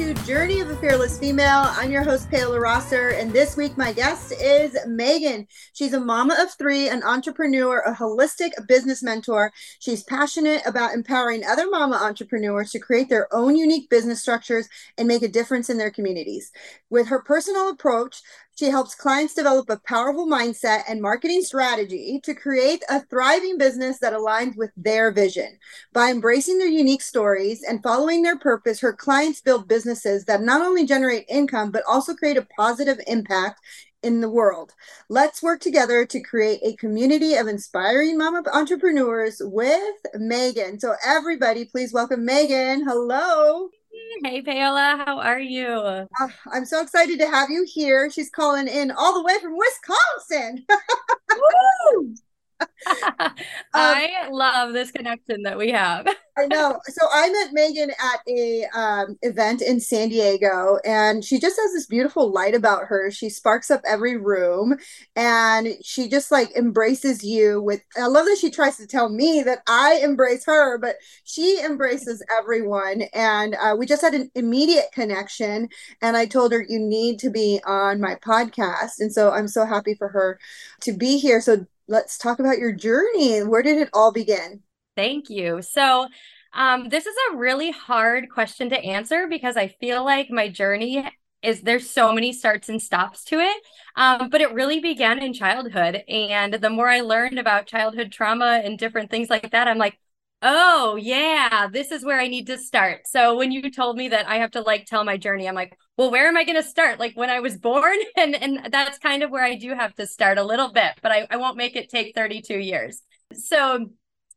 To Journey of a Fearless Female. I'm your host, Paola Rosser, and this week my guest is Megan. She's a mama of three, an entrepreneur, a holistic business mentor. She's passionate about empowering other mama entrepreneurs to create their own unique business structures and make a difference in their communities. With her personal approach, she helps clients develop a powerful mindset and marketing strategy to create a thriving business that aligns with their vision. By embracing their unique stories and following their purpose, her clients build businesses that not only generate income, but also create a positive impact in the world. Let's work together to create a community of inspiring mama entrepreneurs with Megan. So, everybody, please welcome Megan. Hello. Hey, Paola, how are you? Uh, I'm so excited to have you here. She's calling in all the way from Wisconsin. um, I love this connection that we have. I know. So I met Megan at a um, event in San Diego, and she just has this beautiful light about her. She sparks up every room, and she just like embraces you. With I love that she tries to tell me that I embrace her, but she embraces everyone. And uh, we just had an immediate connection. And I told her you need to be on my podcast, and so I'm so happy for her to be here. So let's talk about your journey. And where did it all begin? Thank you. So, um, this is a really hard question to answer because I feel like my journey is there's so many starts and stops to it. Um, but it really began in childhood. And the more I learned about childhood trauma and different things like that, I'm like, oh, yeah, this is where I need to start. So when you told me that I have to like tell my journey, I'm like, well, where am I going to start? Like when I was born? And, and that's kind of where I do have to start a little bit, but I, I won't make it take 32 years. So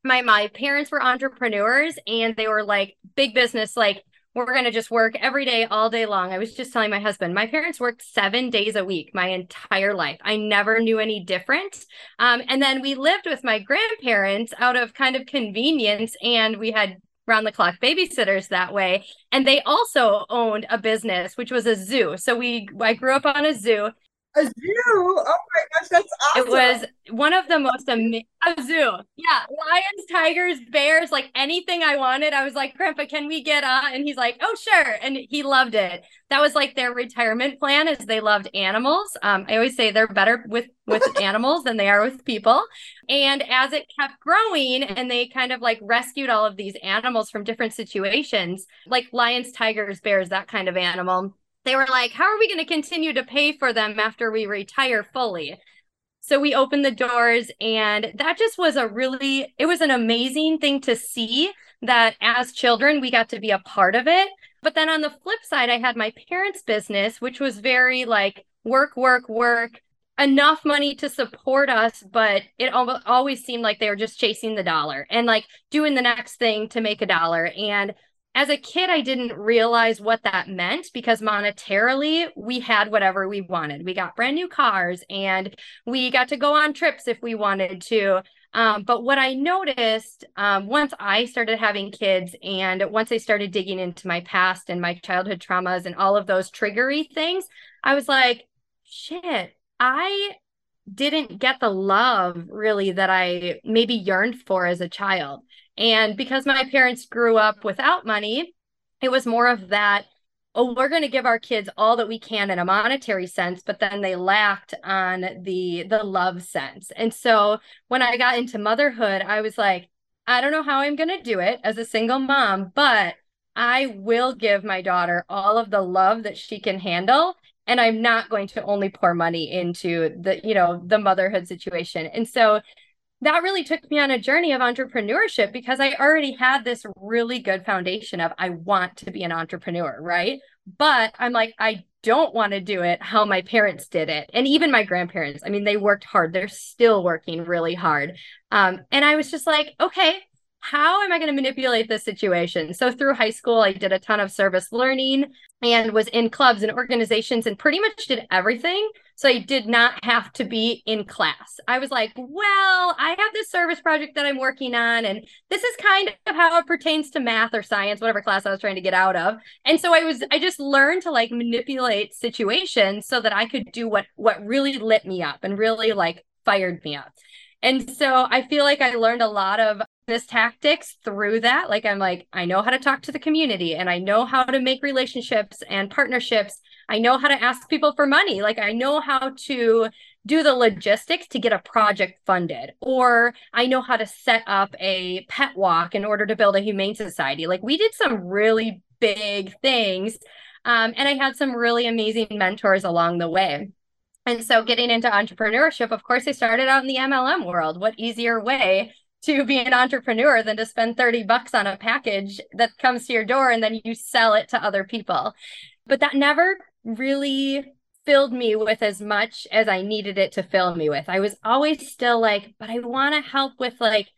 my my parents were entrepreneurs and they were like big business like we're going to just work every day all day long i was just telling my husband my parents worked seven days a week my entire life i never knew any different um, and then we lived with my grandparents out of kind of convenience and we had round the clock babysitters that way. And they also owned a business which was a zoo. So we i grew up on a zoo a zoo. Oh my gosh, that's awesome. It was one of the most amazing a zoo. Yeah, lions, tigers, bears, like anything I wanted. I was like, Grandpa, can we get uh? And he's like, Oh, sure. And he loved it. That was like their retirement plan, is they loved animals. Um, I always say they're better with with animals than they are with people. And as it kept growing, and they kind of like rescued all of these animals from different situations, like lions, tigers, bears, that kind of animal they were like, how are we going to continue to pay for them after we retire fully? So we opened the doors, and that just was a really, it was an amazing thing to see that as children, we got to be a part of it. But then on the flip side, I had my parents' business, which was very like work, work, work, enough money to support us, but it always seemed like they were just chasing the dollar and like doing the next thing to make a dollar. And as a kid, I didn't realize what that meant because monetarily, we had whatever we wanted. We got brand new cars and we got to go on trips if we wanted to. Um, but what I noticed um, once I started having kids and once I started digging into my past and my childhood traumas and all of those triggery things, I was like, shit, I didn't get the love really that I maybe yearned for as a child. And because my parents grew up without money, it was more of that oh we're going to give our kids all that we can in a monetary sense but then they lacked on the the love sense. And so when i got into motherhood i was like i don't know how i'm going to do it as a single mom but i will give my daughter all of the love that she can handle and i'm not going to only pour money into the you know the motherhood situation. And so that really took me on a journey of entrepreneurship because I already had this really good foundation of I want to be an entrepreneur, right? But I'm like, I don't want to do it how my parents did it. And even my grandparents, I mean, they worked hard. They're still working really hard. Um, and I was just like, okay, how am I going to manipulate this situation? So through high school, I did a ton of service learning and was in clubs and organizations and pretty much did everything. So I did not have to be in class. I was like, well, I have this service project that I'm working on, and this is kind of how it pertains to math or science, whatever class I was trying to get out of. And so I was, I just learned to like manipulate situations so that I could do what what really lit me up and really like fired me up. And so I feel like I learned a lot of business tactics through that. Like I'm like, I know how to talk to the community and I know how to make relationships and partnerships. I know how to ask people for money. Like I know how to do the logistics to get a project funded or I know how to set up a pet walk in order to build a humane society. Like we did some really big things. Um, and I had some really amazing mentors along the way. And so getting into entrepreneurship, of course, I started out in the MLM world. What easier way to be an entrepreneur than to spend 30 bucks on a package that comes to your door and then you sell it to other people? But that never really filled me with as much as I needed it to fill me with. I was always still like, but I want to help with like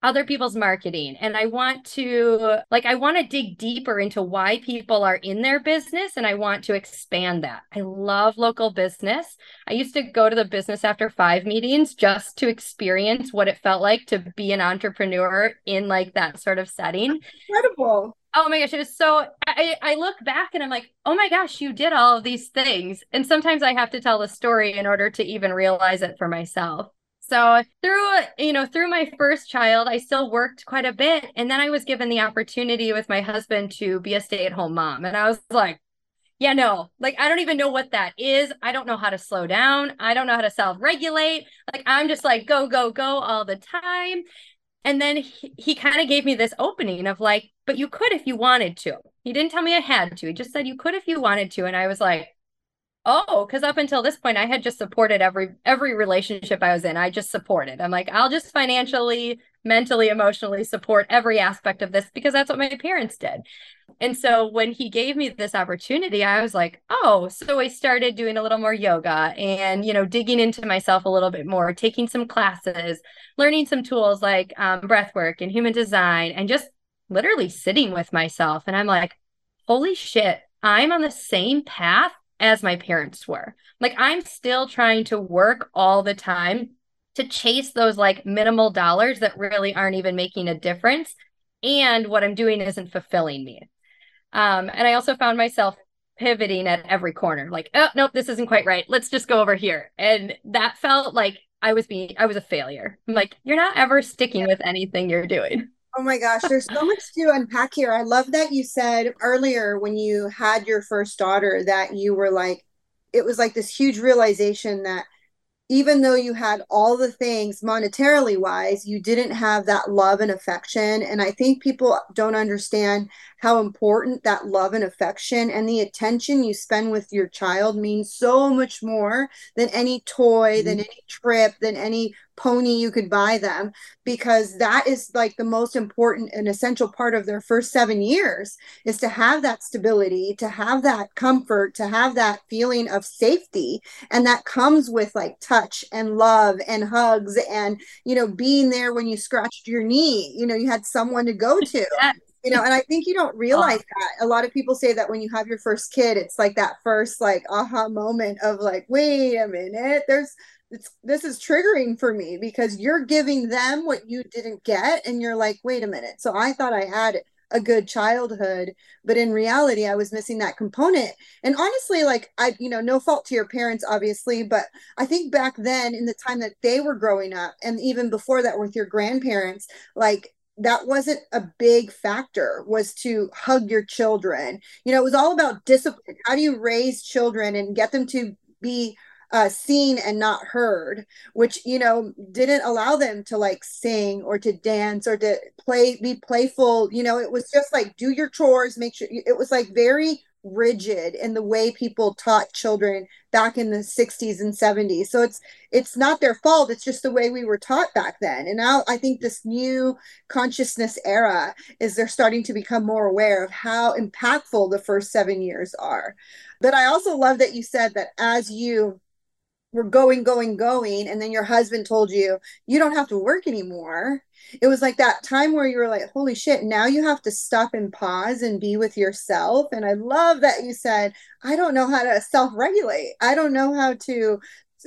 other people's marketing and I want to like I want to dig deeper into why people are in their business and I want to expand that. I love local business. I used to go to the business after 5 meetings just to experience what it felt like to be an entrepreneur in like that sort of setting. Incredible. Oh my gosh, it was so I I look back and I'm like, "Oh my gosh, you did all of these things." And sometimes I have to tell the story in order to even realize it for myself. So through you know through my first child, I still worked quite a bit, and then I was given the opportunity with my husband to be a stay-at-home mom, and I was like, yeah, no, like I don't even know what that is. I don't know how to slow down. I don't know how to self-regulate. Like I'm just like go go go all the time. And then he, he kind of gave me this opening of like, but you could if you wanted to. He didn't tell me I had to. He just said you could if you wanted to, and I was like, Oh, because up until this point, I had just supported every every relationship I was in. I just supported. I'm like, I'll just financially, mentally, emotionally support every aspect of this because that's what my parents did. And so when he gave me this opportunity, I was like, oh, so I started doing a little more yoga and, you know, digging into myself a little bit more, taking some classes, learning some tools like um, breath work and human design, and just literally sitting with myself. And I'm like, holy shit, I'm on the same path as my parents were. Like I'm still trying to work all the time to chase those like minimal dollars that really aren't even making a difference. And what I'm doing isn't fulfilling me. Um, and I also found myself pivoting at every corner, like, oh, nope, this isn't quite right. Let's just go over here. And that felt like I was being, I was a failure. I'm like, you're not ever sticking with anything you're doing. Oh my gosh, there's so much to unpack here. I love that you said earlier when you had your first daughter that you were like, it was like this huge realization that even though you had all the things monetarily wise, you didn't have that love and affection. And I think people don't understand how important that love and affection and the attention you spend with your child means so much more than any toy, mm-hmm. than any trip, than any pony you could buy them because that is like the most important and essential part of their first 7 years is to have that stability to have that comfort to have that feeling of safety. And that comes with like touch and love and hugs and you know being there when you scratched your knee you know you had someone to go to. You know and i think you don't realize that. A lot of people say that when you have your first kid it's like that first like aha moment of like wait a minute there's it's this is triggering for me because you're giving them what you didn't get and you're like wait a minute. So i thought i had a good childhood but in reality i was missing that component. And honestly like i you know no fault to your parents obviously but i think back then in the time that they were growing up and even before that with your grandparents like that wasn't a big factor was to hug your children. You know it was all about discipline. How do you raise children and get them to be uh, seen and not heard, which you know didn't allow them to like sing or to dance or to play, be playful. You know, it was just like do your chores, make sure it was like very rigid in the way people taught children back in the 60s and 70s so it's it's not their fault. It's just the way we were taught back then. And now i think this new consciousness era is they're starting to become more aware of how impactful the first 7 years are. But i also love that you said that as you were going, going, going, and then your husband told you you don't have to work anymore. It was like that time where you were like, holy shit, now you have to stop and pause and be with yourself. And I love that you said, I don't know how to self regulate. I don't know how to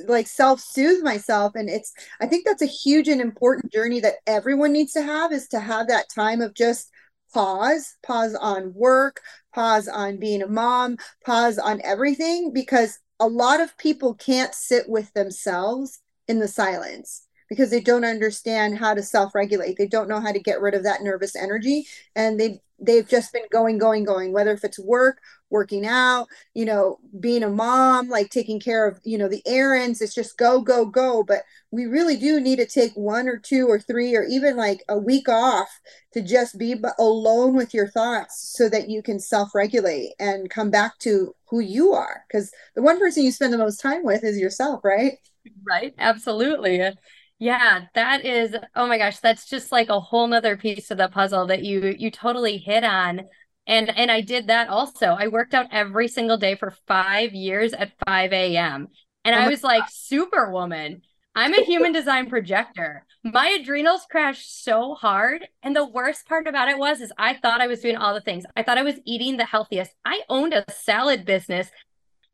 like self soothe myself. And it's, I think that's a huge and important journey that everyone needs to have is to have that time of just pause, pause on work, pause on being a mom, pause on everything because a lot of people can't sit with themselves in the silence because they don't understand how to self-regulate. They don't know how to get rid of that nervous energy. And they they've just been going going going whether if it's work working out you know being a mom like taking care of you know the errands it's just go go go. But we really do need to take one or two or three or even like a week off to just be alone with your thoughts so that you can self-regulate and come back to who you are. Because the one person you spend the most time with is yourself right? Right. Absolutely yeah, that is, oh my gosh, that's just like a whole nother piece of the puzzle that you you totally hit on. And and I did that also. I worked out every single day for five years at 5 a.m. And oh I was like, superwoman. I'm a human design projector. My adrenals crashed so hard. And the worst part about it was is I thought I was doing all the things. I thought I was eating the healthiest. I owned a salad business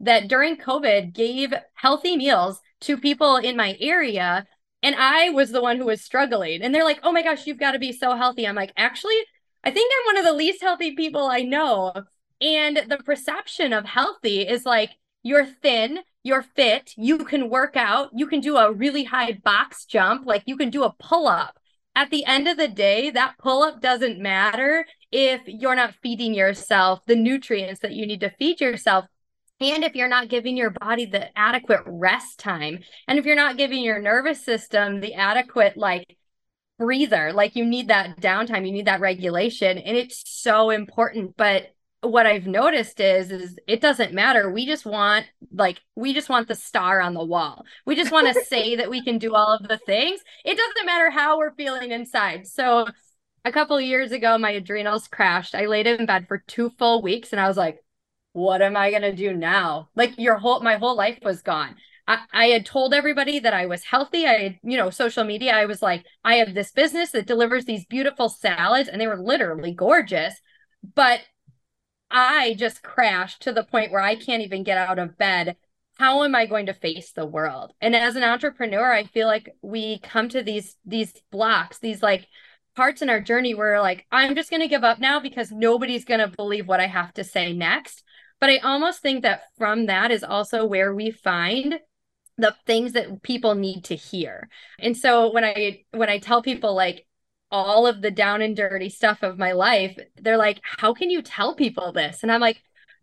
that during COVID gave healthy meals to people in my area and I was the one who was struggling. And they're like, oh my gosh, you've got to be so healthy. I'm like, actually, I think I'm one of the least healthy people I know. And the perception of healthy is like, you're thin, you're fit, you can work out, you can do a really high box jump, like you can do a pull up. At the end of the day, that pull up doesn't matter if you're not feeding yourself the nutrients that you need to feed yourself and if you're not giving your body the adequate rest time, and if you're not giving your nervous system the adequate, like, breather, like, you need that downtime, you need that regulation. And it's so important. But what I've noticed is is it doesn't matter. We just want like we just want the star on the wall. We just want to say that we can do all of the things. It doesn't matter how we're feeling inside. So a couple years ago my adrenals crashed. I laid in bed for 2 full weeks and I was like, what am I gonna do now? Like your whole my whole life was gone. I, I had told everybody that I was healthy. I had, you know, social media. I was like, I have this business that delivers these beautiful salads, and they were literally gorgeous. But I just crashed to the point where I can't even get out of bed. How am I going to face the world? And as an entrepreneur, I feel like we come to these these blocks, these like parts in our journey where like I'm just going to give up now because nobody's going to believe what I have to say next. But I almost think that from that is also where we find the things that people need to hear. And so when I when I tell people like all of the down and dirty stuff of my life, they're like, "How can you tell people this?" And I'm like,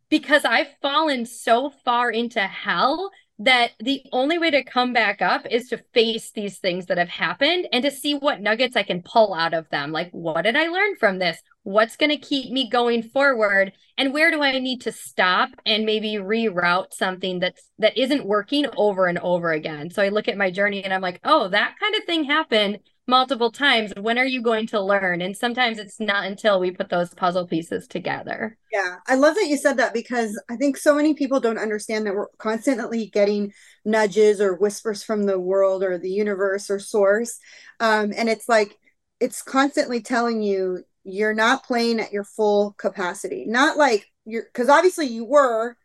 "Because I've fallen so far into hell that the only way to come back up is to face these things that have happened and to see what nuggets I can pull out of them. Like, what did I learn from this? What's going to keep me going forward? And where do I need to stop and maybe reroute something that's that isn't working over and over again? So I look at my journey and I'm like, oh, that kind of thing happened multiple times when are you going to learn? And sometimes it's not until we put those puzzle pieces together. Yeah i love that you said that because i think so many people don't understand that we're constantly getting nudges or whispers from the world or the universe or source. Um, and it's like it's constantly telling you you're not playing at your full capacity. Not like you're because obviously you were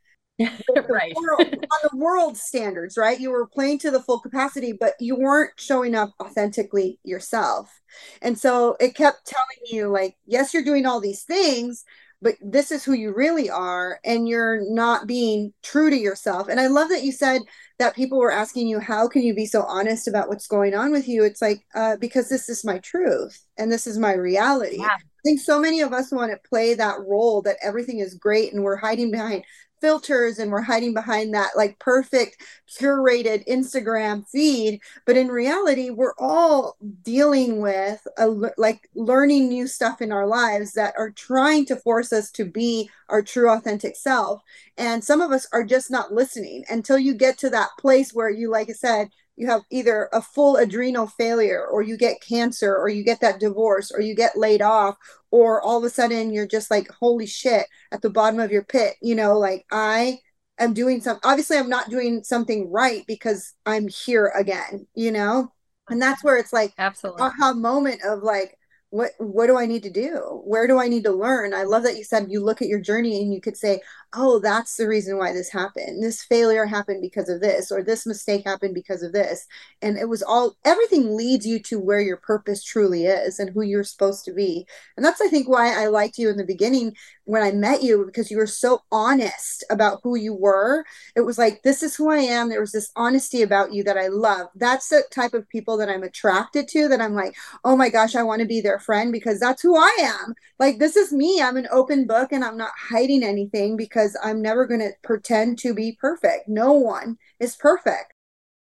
right. world, on the world standards right? You were playing to the full capacity but you weren't showing up authentically yourself. And so it kept telling you like yes you're doing all these things but this is who you really are and you're not being true to yourself. And i love that you said that people were asking you how can you be so honest about what's going on with you? It's like uh, because this is my truth and this is my reality. Yeah. I think so many of us want to play that role that everything is great and we're hiding behind filters and we're hiding behind that like perfect curated Instagram feed. But in reality, we're all dealing with a, like learning new stuff in our lives that are trying to force us to be our true authentic self. And some of us are just not listening until you get to that place where you, like I said, you have either a full adrenal failure or you get cancer or you get that divorce or you get laid off or all of a sudden you're just like holy shit at the bottom of your pit you know like i am doing some obviously i'm not doing something right because i'm here again you know? And that's where it's like absolutely. Aha moment of like what what do i need to do? Where do i need to learn? I love that you said you look at your journey and you could say oh, that's the reason why this happened. This failure happened because of this, or this mistake happened because of this. And it was all, everything leads you to where your purpose truly is and who you're supposed to be. And that's, I think, why I liked you in the beginning when I met you, because you were so honest about who you were. It was like, this is who I am. There was this honesty about you that I love. That's the type of people that I'm attracted to, that I'm like, oh my gosh, I want to be their friend because that's who I am. Like, this is me. I'm an open book and I'm not hiding anything because I'm never going to pretend to be perfect. No one is perfect.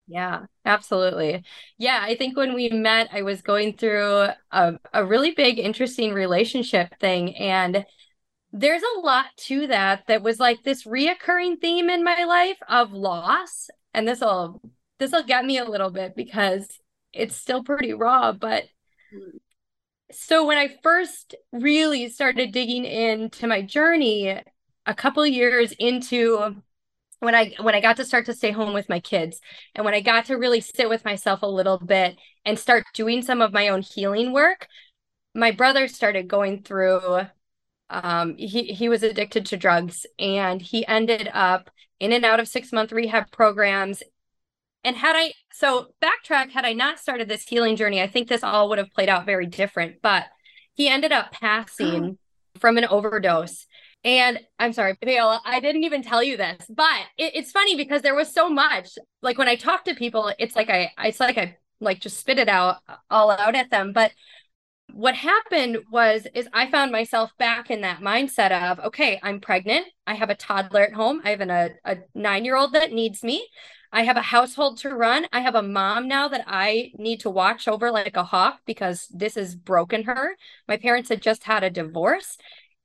Yeah, absolutely. Yeah, I think when we met, I was going through a, a really big, interesting relationship thing. And there's a lot to that that was like this reoccurring theme in my life of loss. And this will this will get me a little bit because it's still pretty raw, but hmm so when I first really started digging into my journey, a couple years into when I when I got to start to stay home with my kids and when I got to really sit with myself a little bit and start doing some of my own healing work, my brother started going through um he he was addicted to drugs and he ended up in and out of 6 month rehab programs and had I, so backtrack, had I not started this healing journey, I think this all would have played out very different. But he ended up passing from an overdose. And I'm sorry, Paola, I didn't even tell you this, but it, it's funny because there was so much. Like when I talk to people, it's like I, it's like I like just spit it out all out at them. But what happened was is I found myself back in that mindset of okay, I'm pregnant, I have a toddler at home, I have an, a, a nine year old that needs me. I have a household to run. I have a mom now that I need to watch over like a hawk because this has broken her. My parents had just had a divorce.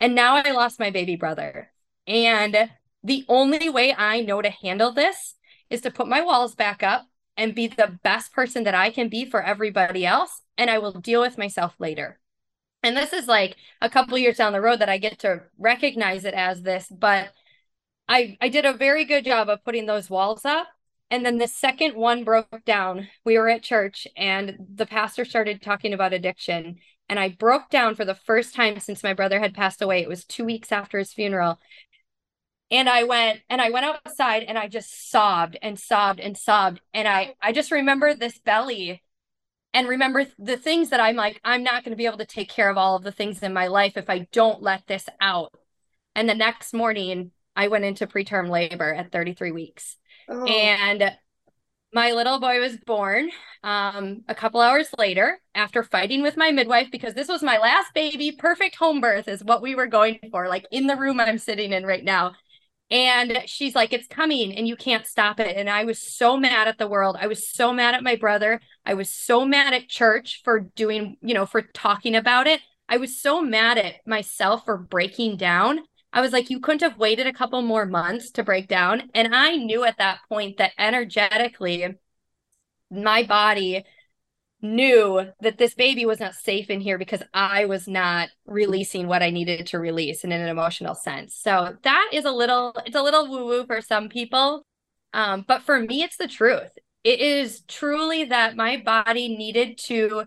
And now I lost my baby brother. And the only way I know to handle this is to put my walls back up and be the best person that I can be for everybody else. And I will deal with myself later. And this is like a couple years down the road that I get to recognize it as this, but I I did a very good job of putting those walls up and then the second one broke down. We were at church and the pastor started talking about addiction. And I broke down for the first time since my brother had passed away. It was two weeks after his funeral. And I went and I went outside and I just sobbed and sobbed and sobbed. And I I just remember this belly and remember the things that I'm like, I'm not going to be able to take care of all of the things in my life if I don't let this out. And the next morning, I went into preterm labor at 33 weeks. Oh. And my little boy was born um, a couple hours later after fighting with my midwife because this was my last baby. Perfect home birth is what we were going for, like in the room I'm sitting in right now. And she's like, it's coming and you can't stop it. And I was so mad at the world. I was so mad at my brother. I was so mad at church for doing, you know, for talking about it. I was so mad at myself for breaking down I was like, you couldn't have waited a couple more months to break down. And I knew at that point that energetically, my body knew that this baby was not safe in here because I was not releasing what I needed to release and in an emotional sense. So that is a little, it's a little woo woo for some people. Um, but for me, it's the truth. It is truly that my body needed to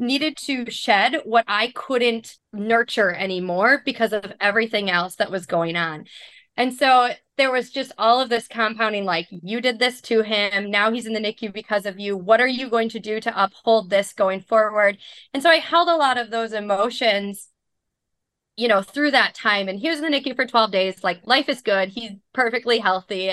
needed to shed what I couldn't nurture anymore because of everything else that was going on. And so there was just all of this compounding like, you did this to him. Now he's in the NICU because of you. What are you going to do to uphold this going forward? And so I held a lot of those emotions, you know, through that time. And he was in the NICU for 12 days. Like, life is good. He's perfectly healthy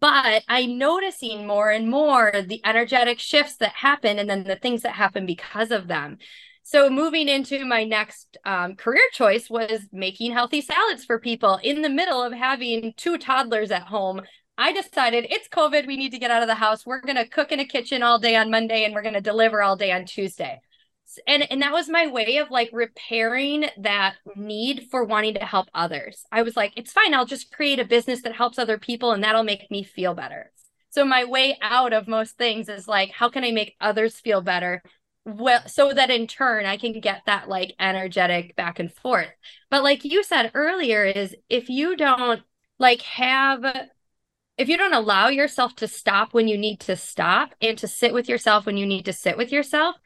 but I'm noticing more and more the energetic shifts that happen and then the things that happen because of them. So moving into my next um, career choice was making healthy salads for people in the middle of having two toddlers at home. I decided it's COVID. We need to get out of the house. We're going to cook in a kitchen all day on Monday and we're going to deliver all day on Tuesday and and that was my way of like repairing that need for wanting to help others. I was like it's fine i'll just create a business that helps other people and that'll make me feel better. So my way out of most things is like how can i make others feel better? Well so that in turn i can get that like energetic back and forth. But like you said earlier is if you don't like have if you don't allow yourself to stop when you need to stop and to sit with yourself when you need to sit with yourself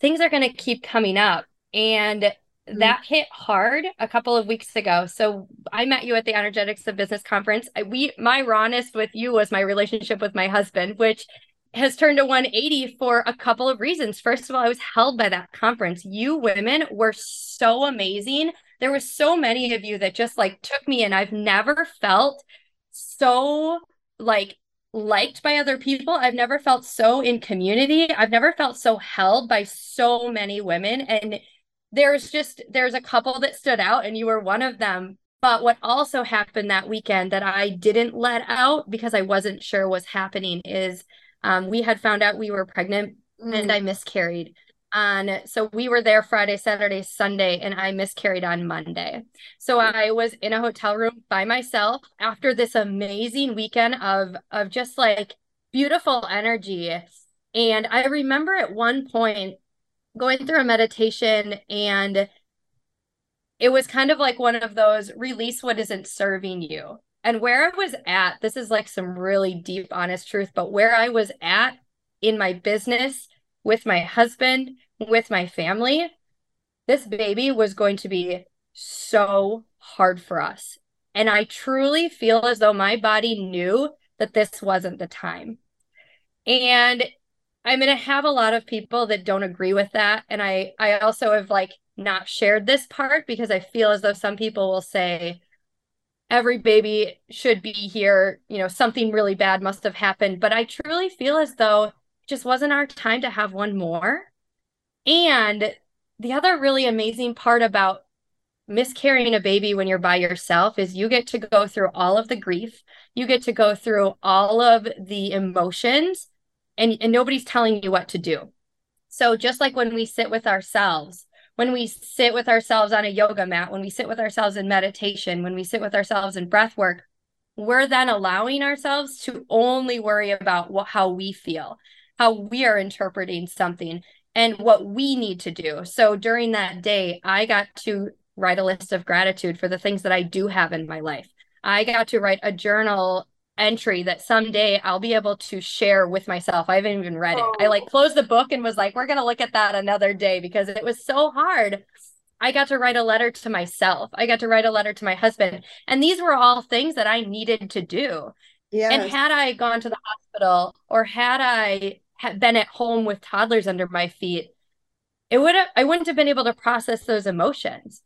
things are going to keep coming up. And mm-hmm. that hit hard a couple of weeks ago. So I met you at the Energetics of Business conference. We my rawness with you was my relationship with my husband, which has turned a 180 for a couple of reasons. First of all, I was held by that conference. You women were so amazing. There was so many of you that just like took me and I've never felt so like liked by other people. I've never felt so in community. I've never felt so held by so many women and there's just there's a couple that stood out and you were one of them. But what also happened that weekend that I didn't let out because I wasn't sure was happening is um, we had found out we were pregnant mm. and I miscarried. On so we were there Friday, Saturday, Sunday, and I miscarried on Monday. So mm-hmm. I was in a hotel room by myself after this amazing weekend of of just like beautiful energy. And I remember at one point going through a meditation and it was kind of like one of those release what isn't serving you and where I was at, this is like some really deep, honest truth, but where I was at in my business with my husband, with my family, this baby was going to be so hard for us. And I truly feel as though my body knew that this wasn't the time. And I'm going to have a lot of people that don't agree with that. And I, I also have like not shared this part because I feel as though some people will say, every baby should be here. You know, something really bad must have happened. But I truly feel as though just wasn't our time to have one more. And the other really amazing part about miscarrying a baby when you're by yourself is you get to go through all of the grief, you get to go through all of the emotions, and, and nobody's telling you what to do. So, just like when we sit with ourselves, when we sit with ourselves on a yoga mat, when we sit with ourselves in meditation, when we sit with ourselves in breath work, we're then allowing ourselves to only worry about what, how we feel, how we are interpreting something, and what we need to do. So during that day, I got to write a list of gratitude for the things that I do have in my life. I got to write a journal entry that someday I'll be able to share with myself. I haven't even read it. I like oh. closed the book and was like, we're going to look at that another day because it was so hard. I got to write a letter to myself. I got to write a letter to my husband. And these were all things that I needed to do. Yeah. And had I gone to the hospital or had I had been at home with toddlers under my feet, it would have I wouldn't have been able to process those emotions.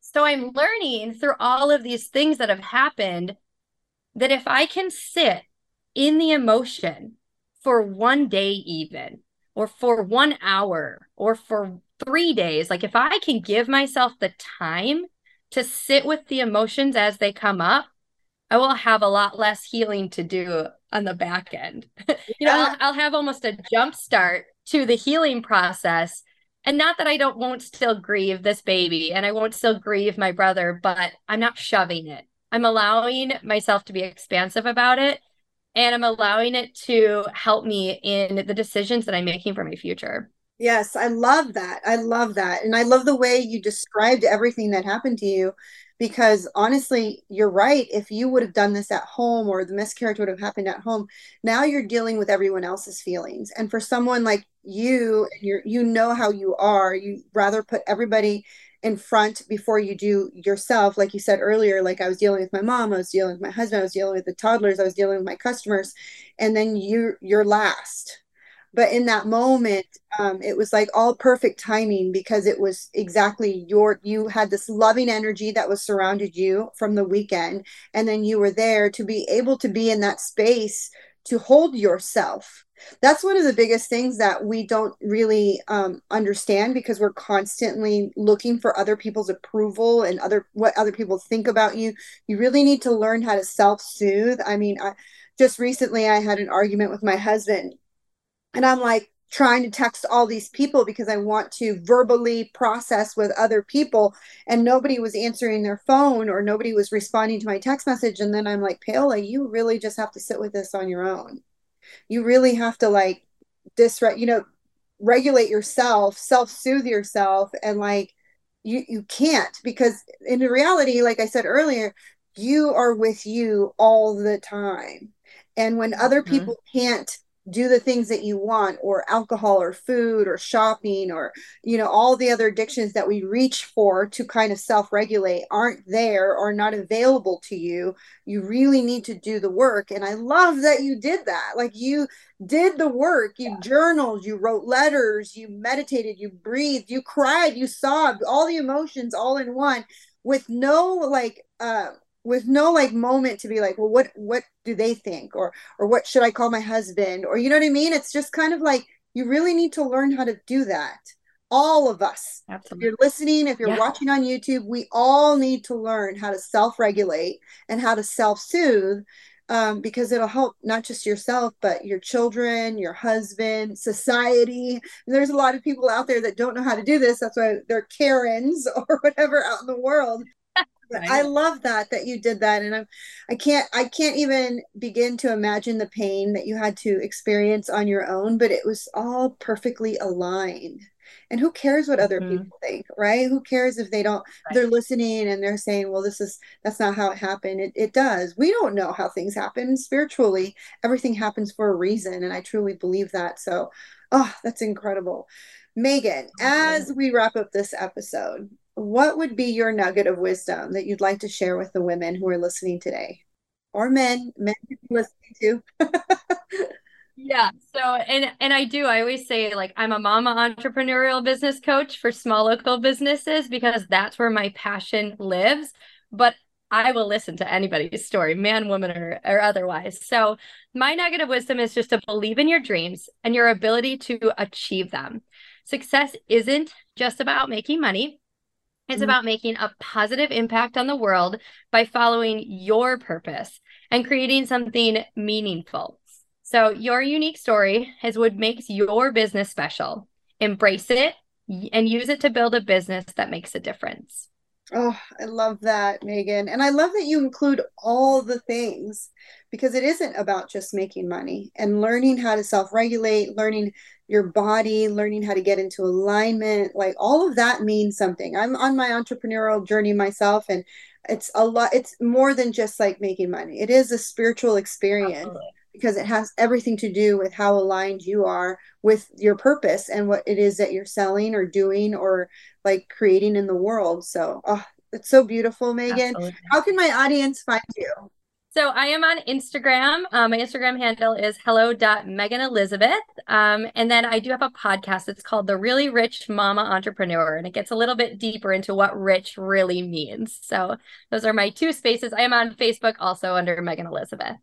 So I'm learning through all of these things that have happened that if I can sit in the emotion for one day, even, or for one hour, or for three days, like if I can give myself the time to sit with the emotions as they come up, I will have a lot less healing to do on the back end. you know, I'll, I'll have almost a jump start to the healing process and not that I don't won't still grieve this baby and I won't still grieve my brother, but I'm not shoving it. I'm allowing myself to be expansive about it and I'm allowing it to help me in the decisions that I'm making for my future. Yes, I love that. I love that. And I love the way you described everything that happened to you because honestly, you're right. If you would have done this at home or the miscarriage would have happened at home, now you're dealing with everyone else's feelings. And for someone like you, you you know how you are, you rather put everybody in front before you do yourself like you said earlier like i was dealing with my mom i was dealing with my husband i was dealing with the toddlers i was dealing with my customers and then you you're last but in that moment um, it was like all perfect timing because it was exactly your you had this loving energy that was surrounded you from the weekend and then you were there to be able to be in that space to hold yourself. That's one of the biggest things that we don't really um, understand because we're constantly looking for other people's approval and other what other people think about you. You really need to learn how to self-soothe. I mean I, just recently i had an argument with my husband and i'm like trying to text all these people because I want to verbally process with other people and nobody was answering their phone or nobody was responding to my text message. And then I'm like Paola you really just have to sit with this on your own. You really have to like disre you know regulate yourself self-soothe yourself and like you you can't because in reality like i said earlier you are with you all the time. And when other mm-hmm. people can't do the things that you want or alcohol or food or shopping or you know all the other addictions that we reach for to kind of self-regulate aren't there or not available to you. You really need to do the work and i love that you did that. Like you did the work. You yeah. journaled you wrote letters you meditated you breathed you cried you sobbed all the emotions all in one with no like uh with no like moment to be like well what what do they think? or or what should i call my husband? or you know what i mean? It's just kind of like you really need to learn how to do that. All of us. Absolutely. if you're listening if you're yeah. watching on youtube we all need to learn how to self-regulate and how to self-soothe um, because it'll help not just yourself but your children your husband society. And there's a lot of people out there that don't know how to do this. That's why they're karens or whatever out in the world Right. I love that that you did that and I'm I can't I can't even begin to imagine the pain that you had to experience on your own but it was all perfectly aligned. And who cares what other mm-hmm. people think, right? Who cares if they don't right. they're listening and they're saying, well this is that's not how it happened. It it does. We don't know how things happen spiritually. Everything happens for a reason and I truly believe that. So, oh, that's incredible. Megan, as we wrap up this episode, what would be your nugget of wisdom that you'd like to share with the women who are listening today? Or men men listening too yeah so and and i do i always say like i'm a mama entrepreneurial business coach for small local businesses because that's where my passion lives but i will listen to anybody's story man woman or, or otherwise. So my nugget of wisdom is just to believe in your dreams and your ability to achieve them. Success isn't just about making money it's mm-hmm. about making a positive impact on the world by following your purpose and creating something meaningful. So, your unique story is what makes your business special. Embrace it and use it to build a business that makes a difference. Oh, I love that, Megan. And I love that you include all the things because it isn't about just making money and learning how to self regulate, learning your body, learning how to get into alignment. Like all of that means something. I'm on my entrepreneurial journey myself, and it's a lot, it's more than just like making money, it is a spiritual experience. Absolutely. Because it has everything to do with how aligned you are with your purpose and what it is that you're selling or doing or like creating in the world. So, oh, it's so beautiful, Megan. Absolutely. How can my audience find you? So I am on Instagram. Um, my Instagram handle is hello.meganelizabeth. Um, and then I do have a podcast. It's called The Really Rich Mama Entrepreneur. And it gets a little bit deeper into what rich really means. So those are my two spaces. I am on Facebook also under Megan Elizabeth.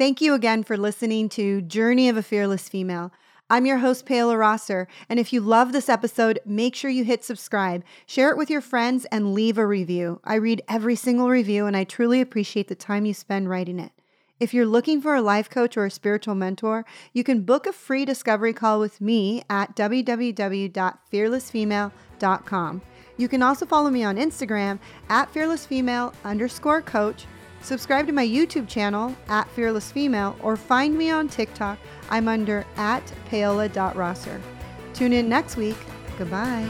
Thank you again for listening to Journey of a Fearless Female. I'm your host, Paola Rosser, and if you love this episode, make sure you hit subscribe, share it with your friends, and leave a review. I read every single review, and I truly appreciate the time you spend writing it. If you're looking for a life coach or a spiritual mentor, you can book a free discovery call with me at www.fearlessfemale.com. You can also follow me on Instagram at fearlessfemale underscore coach Subscribe to my YouTube channel at Fearless Female or find me on TikTok. I'm under at paola.rosser. Tune in next week. Goodbye.